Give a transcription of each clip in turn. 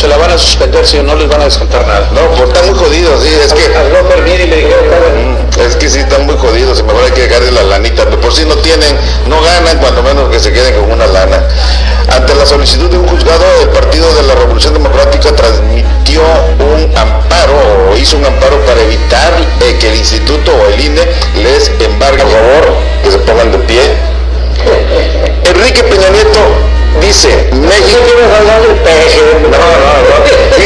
se la van a suspender si no les van a descontar nada. No, pues están muy jodidos, sí, es que... Habló Fermín y le dijeron, Mm, Es que sí están muy jodidos y mejor hay que dejarles la lanita. De por si no tienen, no ganan, cuando menos que se queden con una lana. Ante la solicitud de un juzgado, el Partido de la Revolución Democrática transmitió un amparo o hizo un amparo para evitar eh, que el instituto o el INE les embargue. Por favor, que se pongan de pie. Enrique Peña Nieto dice, México... No.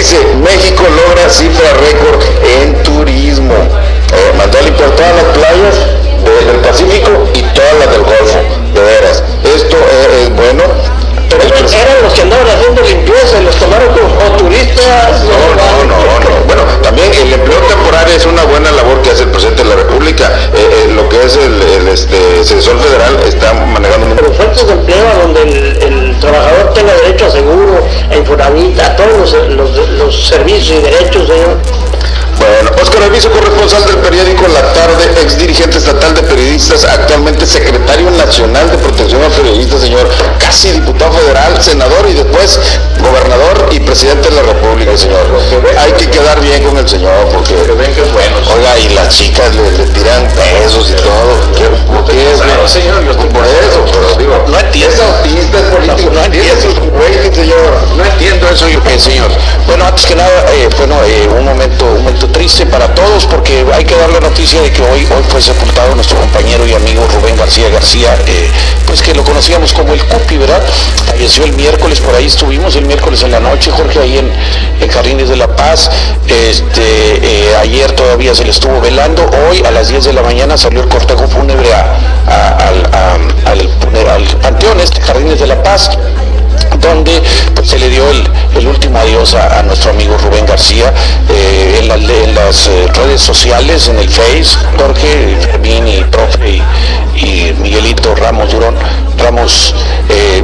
Dice, México logra cifra récord en turismo. Eh, limpiar todas las playas de- del Pacífico y todas las del Golfo, de veras. Esto eh, es bueno. Pero El pres- eran los que andaban haciendo limpieza y los tomaron como turistas. No, no, no, no. Bueno, también el empleo temporal es una buena labor que hace el presidente de la República. Eh, eh, lo que es el, el, este, federal está manejando. Pero fuentes de empleo donde el, el trabajador tenga derecho a seguro, a Infonavit, a todos los, los- los servicios y derechos, señor. Bueno, Oscar Alviso, corresponsal del periódico La Tarde, ex dirigente estatal de periodistas, actualmente secretario nacional de protección a periodistas, señor, casi diputado federal, senador y después gobernador y presidente de la República, señor. Hay que quedar bien con el señor porque, oiga, y las chicas le, le tiran pesos y todo. ¿Qué, es? No, señor, yo estoy por eso, pero digo, No entiendo. es autista, es político, No, entiendo. rating, señor. No entiendo eso yo señor. Bueno, antes que nada, eh, bueno, eh, un momento, un momento triste para todos porque hay que dar la noticia de que hoy, hoy fue sepultado nuestro compañero y amigo Rubén García García, eh, pues que lo conocíamos como el Cupi, ¿verdad? Falleció el miércoles, por ahí estuvimos el miércoles en la noche, Jorge, ahí en, Jardines de la Paz. Este, eh, ayer todavía se le estuvo velando, hoy a las 10 de la mañana salió el cortejo fúnebre a- al Panteón, este Jardines de la Paz donde pues, se le dio el, último adiós a, nuestro amigo Rubén García eh, en, la- en las eh, redes sociales, en el Face, Jorge, Fermín y profe y, Miguelito Ramos Durón, Ramos eh,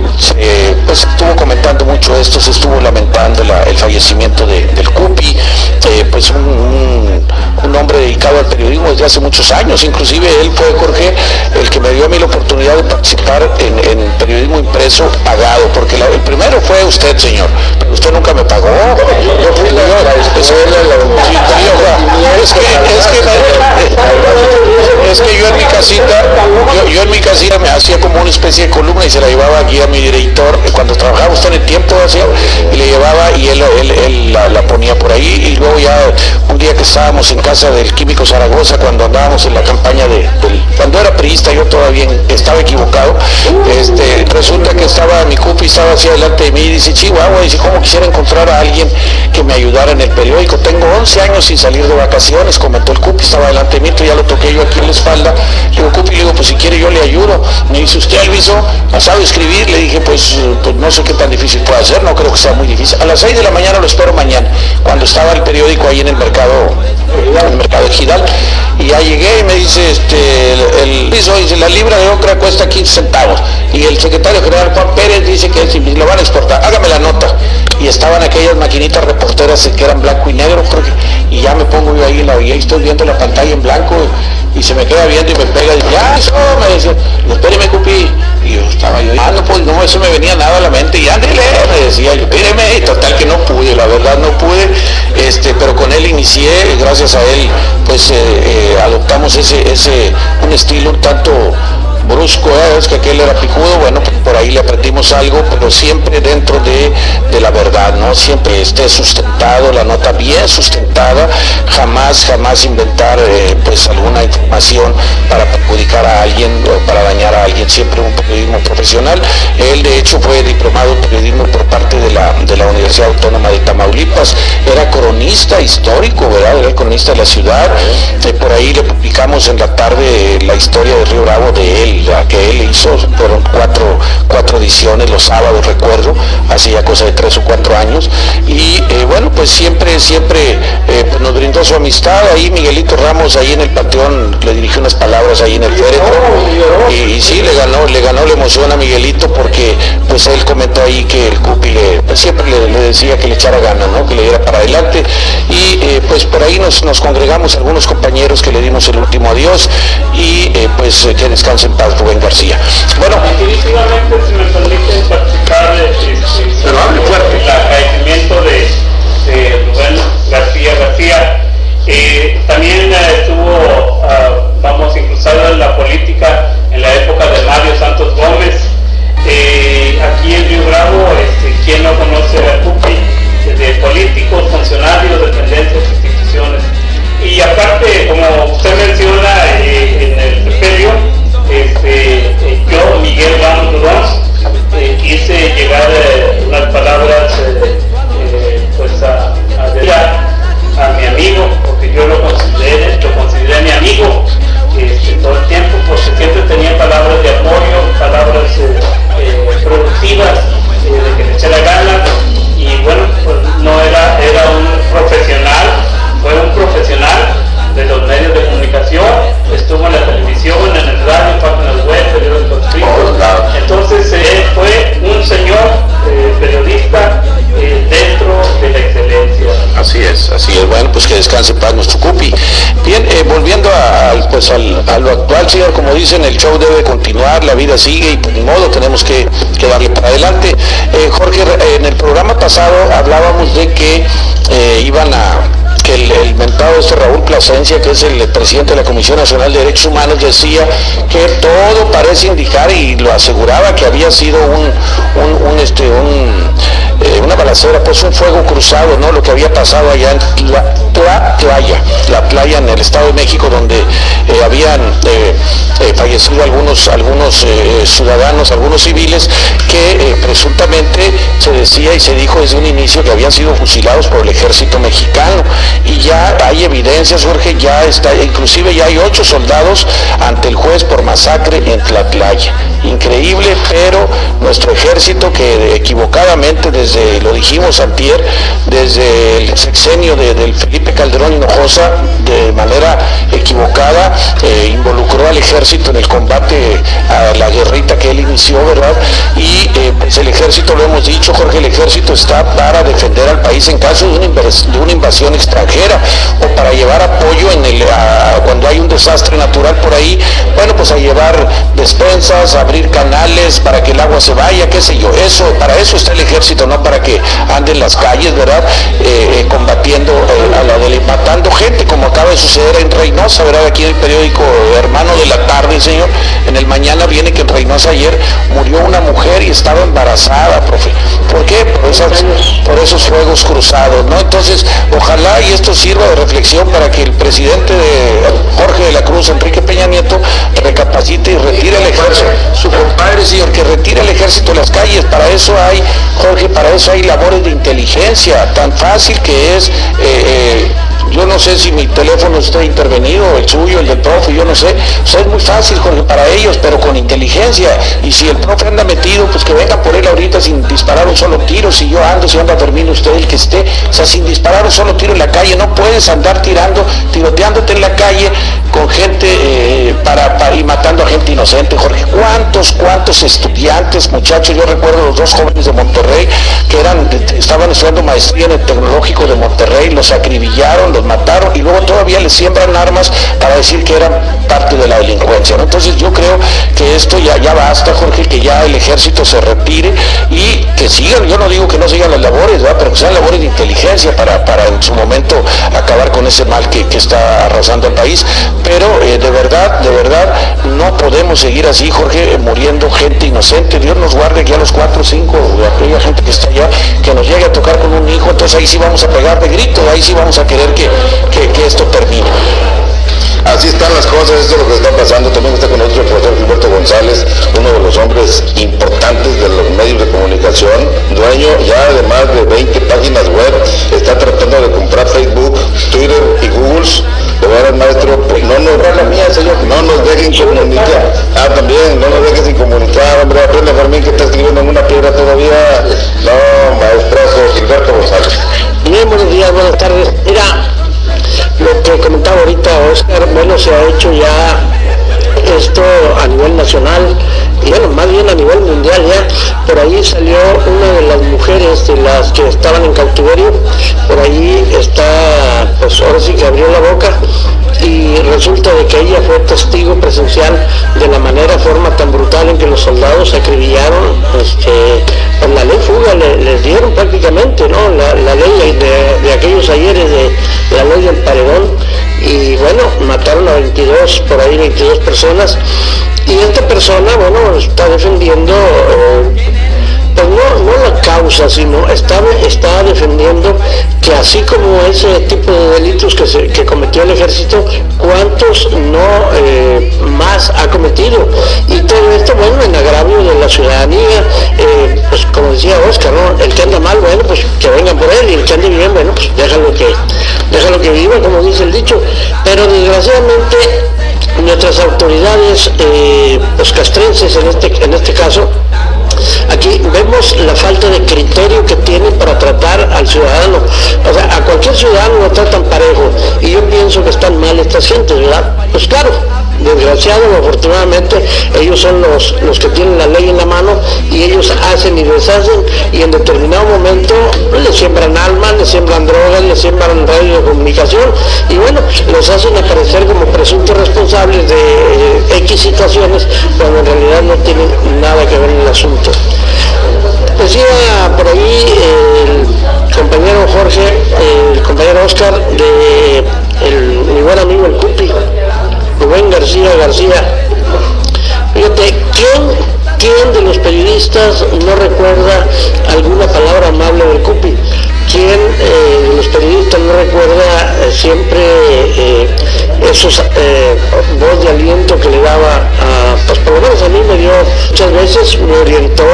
pues, estuvo comentando mucho esto, se estuvo lamentando la- el fallecimiento de- del Cupi, eh, pues un- un hombre dedicado al periodismo desde hace muchos años, inclusive él fue Jorge el que me dio a mí la oportunidad de participar en, en periodismo impreso pagado, porque la- el primero fue usted, señor, pero usted nunca me pagó. Yo fui la, es, que, es que, me- es que yo en mi casita, yo, yo en mi casita me hacía como una especie de columna y se la llevaba aquí a mi director, cuando trabajaba tiempo, hacía, y le llevaba y él, la, ponía por ahí, y luego ya un día que estábamos en casa del Químico Zaragoza, cuando andábamos en la campaña de, cuando era priista, yo todavía estaba equivocado, este, resulta que estaba mi cupi, estaba hacia delante de mí y dice, Chihuahua, dice, ¿cómo quisiera encontrar a alguien que me ayudara en el periódico? Tengo 11 años sin salir de vacaciones, comentó el cupi, estaba delante de mí, ya lo toqué yo aquí en la espalda, le digo, cupi, le digo, pues si quiere yo le ayudo, me dice, ¿usted Alviso sabe escribir? Le dije, pues, pues no sé qué tan difícil puede ser, no creo que sea muy difícil. A las 6 de la mañana lo espero mañana, cuando estaba el periódico ahí en el mercado, en el mercado Ejidal, y ya llegué y me dice, este, el piso dice, la libra de ocra cuesta 15 centavos, y el secretario general Juan Pérez dice que si lo van a exportar, hágame la nota. Estaban aquellas maquinitas reporteras que eran blanco y negro, Jorge, y ya me pongo yo ahí en la orilla y estoy viendo la pantalla en blanco, y se me queda viendo y me pega, y ya, eso, me dice, espéreme, Cupi. Y yo estaba yo, ah, no, pues no, eso me venía nada a la mente, y ándele, me decía yo, espéreme, y total que no pude, la verdad no pude, este, pero con él inicié, gracias a él, pues eh, eh, adoptamos ese, ese, un estilo un tanto brusco, ¿eh? es que aquel era picudo, bueno, pues por ahí le aprendimos algo, pero siempre dentro de, la verdad, ¿no? Siempre esté sustentado, la nota bien sustentada, jamás, jamás inventar eh, pues alguna información para perjudicar a alguien o para dañar a alguien, siempre un periodismo profesional. Él de hecho fue diplomado en periodismo por parte de la, de la Universidad Autónoma de Tamaulipas, era cronista histórico, ¿verdad? Era el cronista de la ciudad, eh, por ahí le publicamos en la tarde la historia de Río Bravo de él, la que él hizo, fueron cuatro, cuatro ediciones los sábados, recuerdo, hacía cosa de tres o cuatro años, y eh, bueno, pues siempre, siempre eh, pues nos brindó su amistad, ahí Miguelito Ramos, ahí en el Panteón, le dirigió unas palabras ahí en el féretro, y, sí, le ganó, le ganó la emoción a Miguelito porque pues él comentó ahí que el Cupi pues, siempre le, decía que le echara ganas, ¿no? que le diera para adelante, y eh, pues por ahí nos, nos congregamos algunos compañeros que le dimos el último adiós, y pues que descanse en paz Rubén García. Bueno, definitivamente si me permiten participar este, el agradecimiento de, de, Rubén García García. Eh, también eh, estuvo, pues al, a lo actual, señor, como dicen, el show debe continuar, la vida sigue y pues, modo tenemos que, que darle para adelante. Jorge, en el programa pasado hablábamos de que iban a que el, mentado este Raúl Plasencia, que es el presidente de la Comisión Nacional de Derechos Humanos, decía que todo parece indicar y lo aseguraba que había sido un, este, eh, una balacera, pues un fuego cruzado, ¿no? Lo que había pasado allá en la, playa, la playa en el Estado de México, donde eh, habían eh, fallecido algunos, algunos ciudadanos, algunos civiles, que presuntamente se decía y se dijo desde un inicio que habían sido fusilados por el ejército mexicano y ya hay evidencias, Jorge, ya está, inclusive ya hay ocho soldados ante el juez por masacre en Tlatlaya. Increíble, pero nuestro ejército que equivocadamente desde, lo dijimos antier, desde el sexenio de, del Felipe Calderón Hinojosa, de manera equivocada, eh, involucró al ejército en el combate a la guerrita que él inició, ¿verdad? Y pues el ejército, lo hemos dicho, Jorge, el ejército está para defender al país en caso de una, invasión extranjera o para llevar apoyo cuando hay un desastre natural por ahí, bueno, pues a llevar despensas, abrir canales para que el agua se vaya, qué sé yo. Eso, para eso está el ejército, no para que ande en las calles, ¿verdad? Eh, eh, combatiendo eh, a la de matando gente, como acaba de suceder en Reynosa, ¿verdad? Aquí en el periódico Hermano de la Tarde, señor, en el mañana viene que en Reynosa ayer murió una mujer y estaba embarazada, profe. ¿Por qué? Por, por esos fuegos cruzados, ¿no? Entonces, ojalá y esto sirva de reflexión para que el presidente de Jorge de la Cruz, Enrique Peña Nieto, recapacite y retire el ejército. Su compadre, señor, que retire el ejército de las calles. Para eso hay, Jorge, para eso hay labores de inteligencia, tan fácil que es. Eh, eh, yo no sé si mi teléfono está intervenido, el suyo, el del profe, yo no sé. es muy fácil para ellos, pero con inteligencia. Y si el profe anda metido, pues que venga por él ahorita sin disparar un solo tiro. Si yo ando, si anda termina usted el que esté. O sea, sin disparar un solo tiro en la calle. No puedes andar tirando, tiroteándote en la calle con gente eh, para, y matando a gente inocente, Jorge. ¿Cuántos, cuántos estudiantes, muchachos? Yo recuerdo los dos jóvenes de Monterrey que eran, estaban estudiando maestría en el tecnológico de Monterrey, los acribillaron, mataron y luego todavía les siembran armas para decir que eran parte de la delincuencia. Entonces yo creo que esto ya, ya basta, Jorge, que ya el ejército se retire y que sigan, yo no digo que no sigan las labores, pero que sean labores de inteligencia para, para en su momento acabar con ese mal que, que está arrasando al país. Pero eh, de verdad, de verdad, no podemos seguir así, Jorge, muriendo gente inocente. Dios nos guarde que a los cuatro o cinco de aquella gente que está allá, que nos llegue a tocar con un hijo, entonces ahí sí vamos a pegar de grito, ahí sí vamos a querer que, que esto termine. Así están las cosas, esto es lo que está pasando. También está con nosotros el profesor Gilberto González, uno de los hombres importantes de los medios de comunicación, dueño ya de más de 20 páginas web, está tratando de comprar Facebook, Twitter y Google. De verdad, maestro, pues, no nos, no nos dejen comunicar. Ah, también, no nos dejen sin comunicar, hombre, aprende Fermín que está escribiendo en una piedra todavía. No, maestro Gilberto González. Bien, buenos días, buenas tardes. Mira, lo que comentaba ahorita Oscar, bueno, se ha hecho ya esto a nivel nacional bueno, más bien a nivel mundial ya. Por ahí salió una de las mujeres de las que estaban en cautiverio, por ahí está, pues ahora sí que abrió la boca y resulta de que ella fue testigo presencial de la manera, forma tan brutal en que los soldados acribillaron, este, pues la ley fuga les dieron prácticamente, ¿no? La, ley de, aquellos ayeres de la ley del paredón y bueno, mataron a 22, por ahí 22 personas y esta persona, bueno, está defendiendo... Eh, pues no, no la causa, sino está, está defendiendo que así como ese tipo de delitos que, que cometió el ejército, ¿cuántos no eh, más ha cometido? Y todo esto, bueno, en agravio ciudadanía, eh, pues como decía Oscar, el que anda mal, bueno, pues que vengan por él, y el que ande bien, bueno, pues déjalo que, déjalo que viva, como dice el dicho. Pero desgraciadamente nuestras autoridades eh, pues castrenses en este, en este caso Aquí vemos la falta de criterio que tienen para tratar al ciudadano. O sea, a cualquier ciudadano lo tratan parejo. Y yo pienso que están mal estas gentes, ¿verdad? Pues claro, desgraciado o afortunadamente ellos son los, los que tienen la ley en la mano y ellos hacen y deshacen y en determinado momento pues, le siembran almas, le siembran drogas, le siembran radio de comunicación y bueno, los hacen aparecer como presuntos responsables de eh, X situaciones cuando en realidad no tienen nada que ver en el asunto. Decía por ahí el compañero Jorge, el compañero Oscar, de mi buen amigo el Rubén García García. Fíjate, ¿quién, ¿quién de los periodistas no recuerda alguna palabra amable del Cupi? ¿Quién eh, los periodistas no recuerda eh, siempre eh, esos voz de aliento que le daba a, pues por a mí me dio muchas veces, me orientó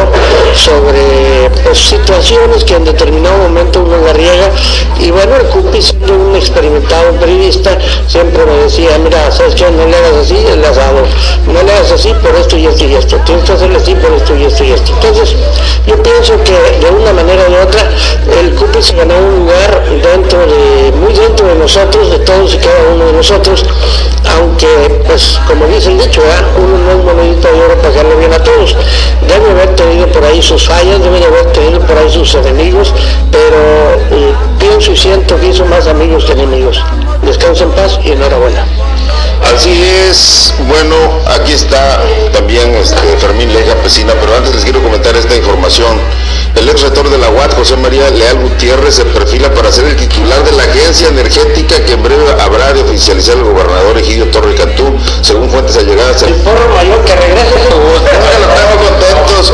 sobre pues, situaciones que en determinado momento uno la riega y bueno, el Cupi siendo un experimentado periodista siempre me decía, mira, ¿sabes? No le hagas así el asado, no le hagas así por esto y esto y esto, tienes que hacerle así por esto y esto y esto. Entonces, yo pienso que se ganó un lugar dentro de, muy dentro de nosotros, de todos y cada uno de nosotros, aunque pues como dice el dicho, uno no es monedita de oro para darle bien a todos. Debe haber tenido por ahí sus fallas, debe haber tenido por ahí sus enemigos, pero eh, pienso y siento que hizo más amigos que enemigos. Descansa en paz y enhorabuena. Así es, bueno, aquí está también este, Fermín Leja Pesina, pero antes les quiero comentar esta información. El ex rector de la UAT, José María Leal Gutiérrez, se perfila para ser el titular de la agencia energética que en breve habrá de oficializar el gobernador Egidio Torre Cantú, según fuentes allegadas. El porro mayor que estamos contentos.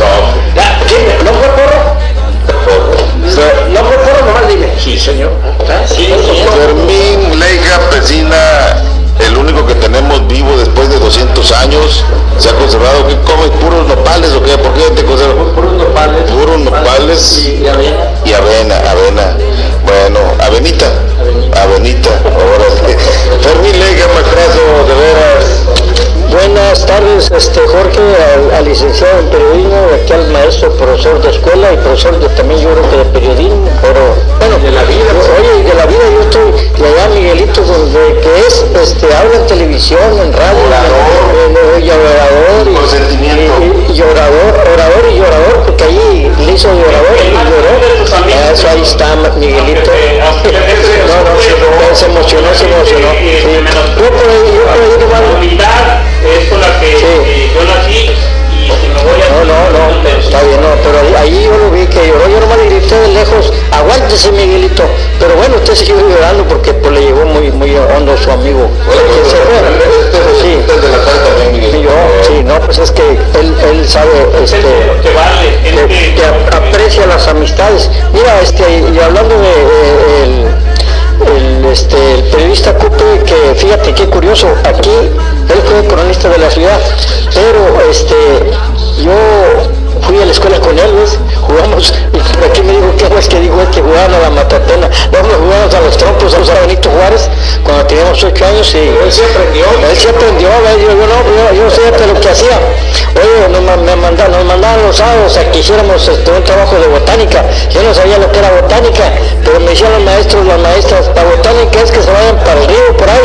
¿No fue 200 años, se ha conservado, ¿qué comes? ¿Puros nopales o qué? ¿Por qué te conservas? Puros nopales. Puros nopales. Y, avena. Y avena, avena. Bueno, avenita. Avenita. Ahora Fermín Lega, Macrazo, de veras. Buenas tardes, este Jorge, al, licenciado en periodismo, aquí al maestro, profesor de escuela y profesor de, también yo creo que de periodismo, pero bueno, de la vida. Oye, de la vida yo estoy de allá Miguelito, donde que es, este, habla en televisión, en radio, orador, y orador, y, y, orador, orador y llorador, porque ahí le hizo orador y lloró. Eso ahí está Miguelito. no, no, se emocionó, se emocionó. Yo por ahí, No, no, no, está bien, no, pero ahí, yo lo vi que lloró, yo nomás le grité de lejos, aguántese Miguelito, pero bueno, usted siguió llorando porque pues, le llegó muy, muy hondo su amigo. Hola, se fue. Sí. La. Yo, pues es que él, él sabe este, que vale, que, que- que ap- aprecia las amistades. Mira, este, y hablando de el, el, este, el periodista Cupe, que fíjate qué curioso, aquí él fue cronista de la ciudad, pero este, yo fui a la escuela con él, ¿ves? jugamos, por aquí me dijo, ¿qué es que dijo este? Jugaban a la matatena, ocho años, y él se aprendió, él se aprendió, yo, yo no, yo, yo sé lo que hacía, oye, nos, me manda- nos mandaban los sábados a que hiciéramos este, un trabajo de botánica, yo no sabía lo que era botánica, pero me decían los maestros, las maestras, la botánica es que se vayan para el río, por ahí,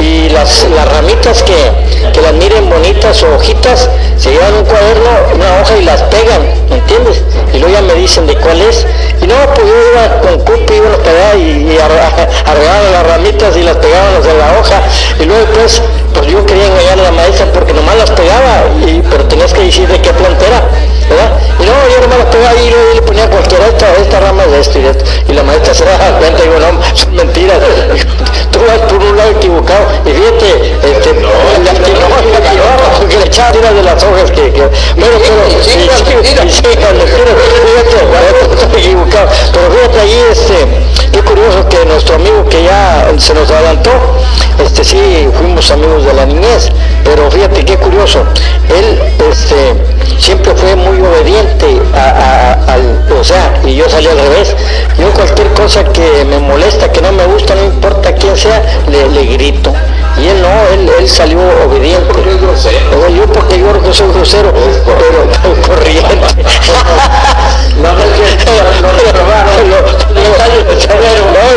y las, las ramitas que, que las miren bonitas o hojitas, se llevan un cuaderno, una hoja y las pegan, ¿me entiendes? Y luego ya me dicen de cuál es. Y no, pues yo iba con cupi, iba a y, y arre- arreglaban las ramitas y las pegábamos en la hoja. Y luego pues, pues yo quería engañar a la maestra porque nomás las pegaba, y, pero tenías que decir de qué planta era, ¿verdad? Y no, yo nomás las pegaba y luego le ponía cualquiera, esta, esta rama de esto y de esto. Y la maestra se daba cuenta y digo, no, son mentiras. Un lado equivocado. Y fíjate, este, la que no, la no, porque le echaba tiras de las hojas que, que bueno, pero, sí, sí, fíjate, equivocado. Pero fíjate ahí, este, qué curioso que nuestro amigo que ya se nos adelantó, este sí, fuimos amigos de la niñez, pero fíjate qué curioso, él, este, siempre fue muy obediente a, a- al, o sea, y yo salí al revés. Yo cualquier cosa que me molesta, que no me gusta, no importa quién sea, le, le grito. Y él no, él, él salió obediente. Yo porque yo creo que soy grosero, pero, corriente. no, no,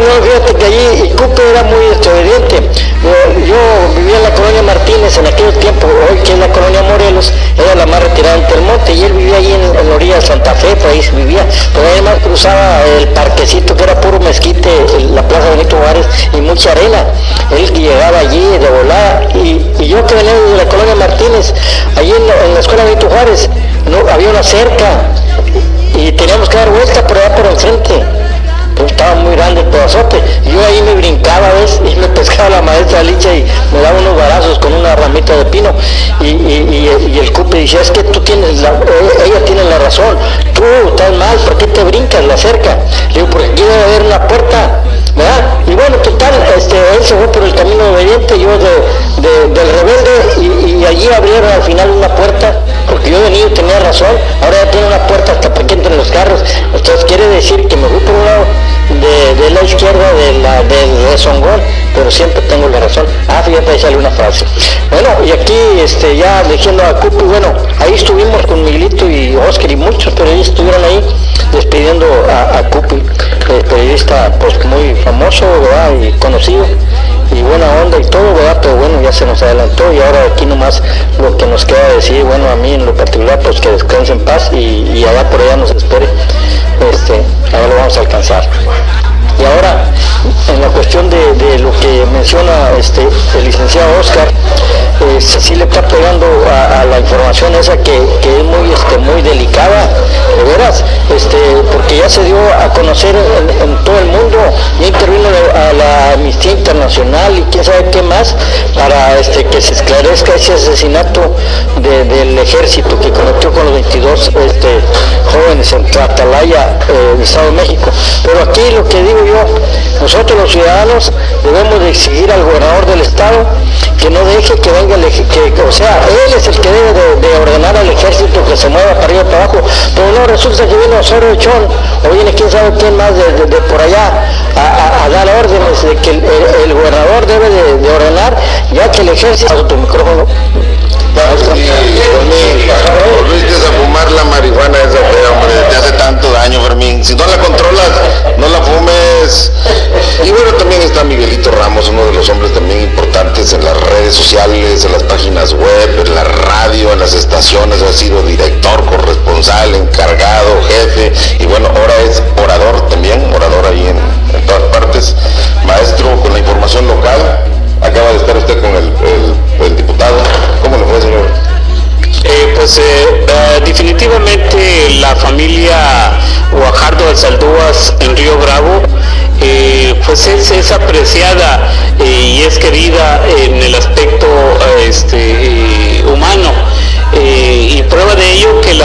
no, fíjate que allí Cupe era muy este, obediente. Martínez en aquel tiempo, hoy que es la colonia Morelos, era la más retirada en Monte y él vivía ahí en, la orilla de Santa Fe, por ahí vivía, pero además cruzaba el parquecito que era puro mezquite, la Plaza Benito Juárez y mucha arena. Él llegaba allí de volada y, yo que venía de la colonia Martínez, allí en la, en la escuela Benito Juárez, no, había una cerca y teníamos que dar vuelta por allá por el frente. Estaba muy grande el pedazote. Yo ahí me brincaba, ¿ves? Y me pescaba la maestra Licha y me daba unos barazos con una ramita de pino. Y el cupe decía, es que tú tienes la, eh, ella tiene la razón. Tú estás mal, ¿por qué te brincas la cerca? Le digo, porque aquí debe haber una puerta, ¿verdad? Y bueno, total, este, él se fue por el camino obediente, yo de, de- del rebelde, y, allí abrieron al final una puerta, porque yo de niño tenía razón, ahora ya tiene una puerta hasta para que entren los carros. Entonces quiere decir que me fui por un lado de, la izquierda de la, del rezongón, pero siempre tengo la razón. Ah, fíjate, ahí sale una frase. Bueno, y aquí este, ya diciendo a Cupi, bueno, ahí estuvimos con Miguelito y Oscar y muchos periodistas estuvieron ahí despidiendo a, a Cupi, periodista pues muy famoso, ¿verdad? Y conocido y buena onda y todo, ¿verdad? Pero bueno, ya se nos adelantó y ahora aquí nomás lo que nos queda decir, bueno, a mí en lo particular, pues que descanse en paz y, y allá por allá nos espere, este, ahora lo vamos a alcanzar. Y ahora, en la cuestión de, de lo que menciona este, el licenciado Oscar, eh, le está pegando a, a la información esa que, que es muy, este, muy delicada, de veras, este, porque ya se dio a conocer en, todo el mundo, ya intervino a la Amnistía Internacional y quién sabe qué más, para este, que se esclarezca ese asesinato de- del ejército que cometió con los 22 este, jóvenes en Tlatalaya, eh, Estado de México. Pero aquí lo que digo yo, nosotros los ciudadanos debemos de exigir al gobernador del Estado que no deje que venga el ej- que, que- o sea, él es el que debe de, de ordenar al ejército que se mueva para arriba y para abajo, pero no resulta que viene Osorio Chón o viene quién sabe quién más de, de- de por allá a, a- a dar órdenes de que el, el- el gobernador debe de, de ordenar, ya que el ejército... tu micrófono. Volviste a fumar la marihuana esa fea, hombre, te hace tanto daño, Fermín. Si no la controlas, no la fumes. Y bueno, también está Miguelito Ramos, uno de los hombres también importantes en las redes sociales, en las páginas web, en la radio, en las estaciones. Ha sido director, corresponsal, encargado, Saldúas en Río Bravo eh, pues es, apreciada eh, y es querida en el aspecto eh, este, humano.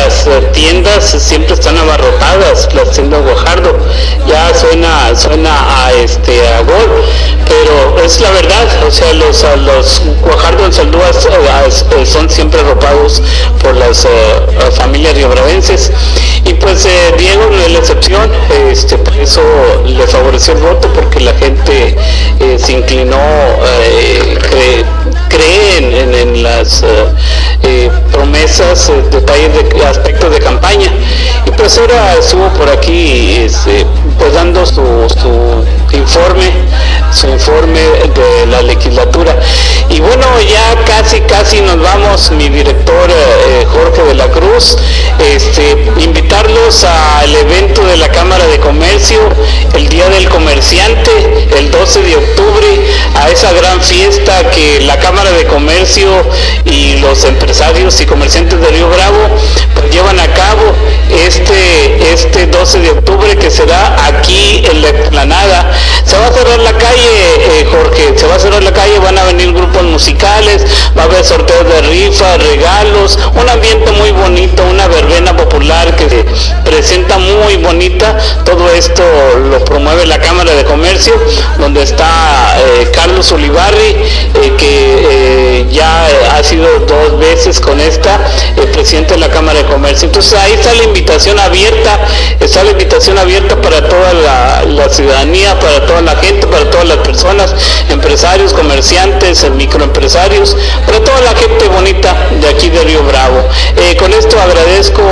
Eh, las eh, tiendas siempre están abarrotadas, las tiendas Guajardo. Ya suena, suena a este a gol, pero es la verdad, o sea, los, los Guajardo en Saldúas eh, son siempre arropados por las familias riobravenses. Y pues Diego no es la excepción, este, por eso le favoreció el voto, porque la gente se inclinó, cree, en, las promesas, detalles de aspectos de campaña. Y pues ahora estuvo por aquí este, pues dando su, informe, su informe de la legislatura. Y bueno, ya casi, casi nos vamos, mi director eh, Jorge de la Cruz, este, invitarlos al evento de la Cámara de Comercio, el Día del Comerciante, el 12 de octubre, a esa gran fiesta que la Cámara de Comercio y los empresarios y comerciantes de Río Bravo pues, llevan a cabo este, este 12 de octubre que será aquí en la explanada. Se va a cerrar la calle, eh, Jorge, se va a cerrar la calle, van a venir grupos musicales, va a haber sorteos de rifas, regalos, un ambiente muy bonito, una verbena popular que presenta muy bonita. Todo esto lo promueve la Cámara de Comercio, donde está eh, Carlos Olivarri, eh, que ya ha sido dos veces con esta, el presidente de la Cámara de Comercio. Entonces ahí está la invitación abierta, está la invitación abierta para toda la, ciudadanía, para toda la gente, para todas las personas, empresarios, comerciantes, microempresarios, para toda la gente bonita de aquí de Río Bravo. Eh, con esto agradezco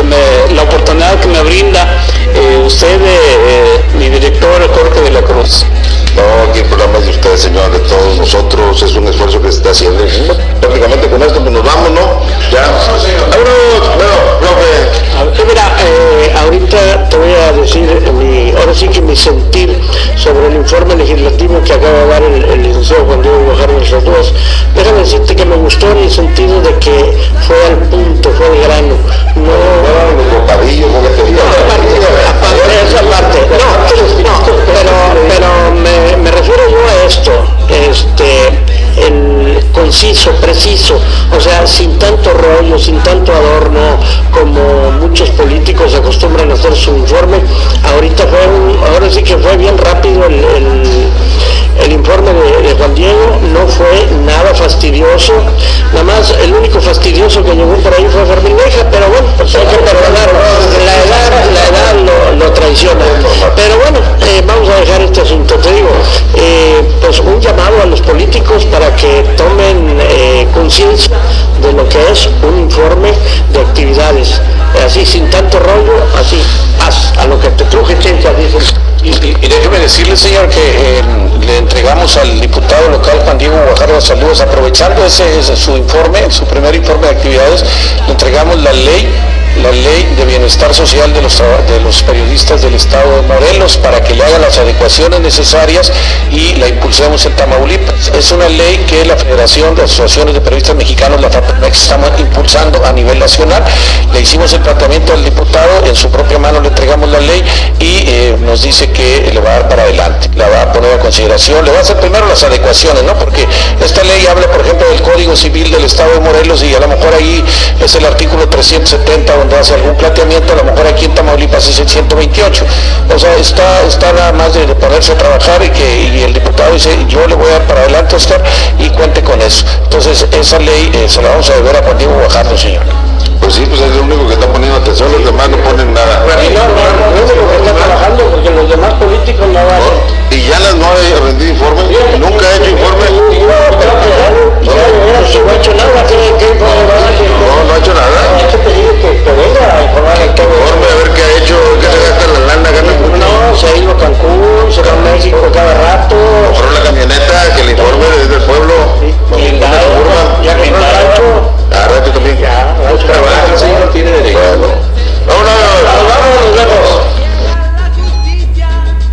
eh, la oportunidad que me brinda eh, usted, mi director Jorge de la Cruz. No, aquí el programa es de ustedes, señor, de todos nosotros, es un esfuerzo que se está haciendo. Prácticamente con esto pues nos vamos, ¿no? Ya. Vámonos, bueno, profe. Mira, eh, ahorita te voy a decir, mi, ahora sí que mi sentir sobre el informe legislativo que acaba de dar el, licenciado Juan Diego Guajardo los dos. Déjame decirte que me gustó en el sentido de que fue al punto, fue al grano. No, no no No, conciso, preciso, o sea, sin tanto rollo, sin tanto adorno, como muchos políticos acostumbran a hacer su informe. Ahorita fue, ahora sí que fue bien rápido el, informe de, Juan Diego, no fue nada fastidioso, nada más el único fastidioso que llegó por ahí fue Fermín pero bueno, pues hay que perdonarlo, la edad, la edad lo, traiciona. Pero bueno, eh, vamos a dejar este asunto, te digo, eh, pues un llamado a los políticos para que tomen eh, conciencia de lo que es un informe de actividades, así sin tanto rollo, así, lo Y, déjeme decirle, señor, que le entregamos al diputado local Juan Diego Guajardo Saludos, aprovechando ese, ese, su informe, su primer informe de actividades, le entregamos la ley la ley de bienestar social de los, de los periodistas del Estado de Morelos para que le hagan las adecuaciones necesarias y la impulsemos en Tamaulipas. Es una ley que la Federación de Asociaciones de Periodistas Mexicanos, la FAPEMEX, estamos impulsando a nivel nacional. Le hicimos el planteamiento al diputado, en su propia mano le entregamos la ley y eh, nos dice que le va a dar para adelante, la va a poner a consideración, le va a hacer primero las adecuaciones, ¿no? Porque esta ley habla, por ejemplo, del Código Civil del Estado de Morelos y a lo mejor ahí es el artículo 370 cuando hace algún planteamiento, a lo mejor aquí en Tamaulipas es el 128. O sea, está, está nada más de, ponerse a trabajar y que el diputado dice, yo le voy a dar para adelante, Oscar, y cuente con eso. Entonces, esa ley eh, se la vamos a deber a Juan Diego Guajardo, señor. Pues sí, pues es lo único que está poniendo atención, los demás no ponen nada. Y no, no, no, no ya no he rendido informes, nunca he hecho informes. No, no, ha hecho nada, No, no ha hecho nada. Informe a ver qué ha hecho, qué se gasta la lana, gana No, se ha ido a Cancún, se va a México cada rato. Compró la camioneta, que le informe desde el pueblo. La radio también. Ya, mucho trabajo, señor, tiene derecho. Bueno. Nos.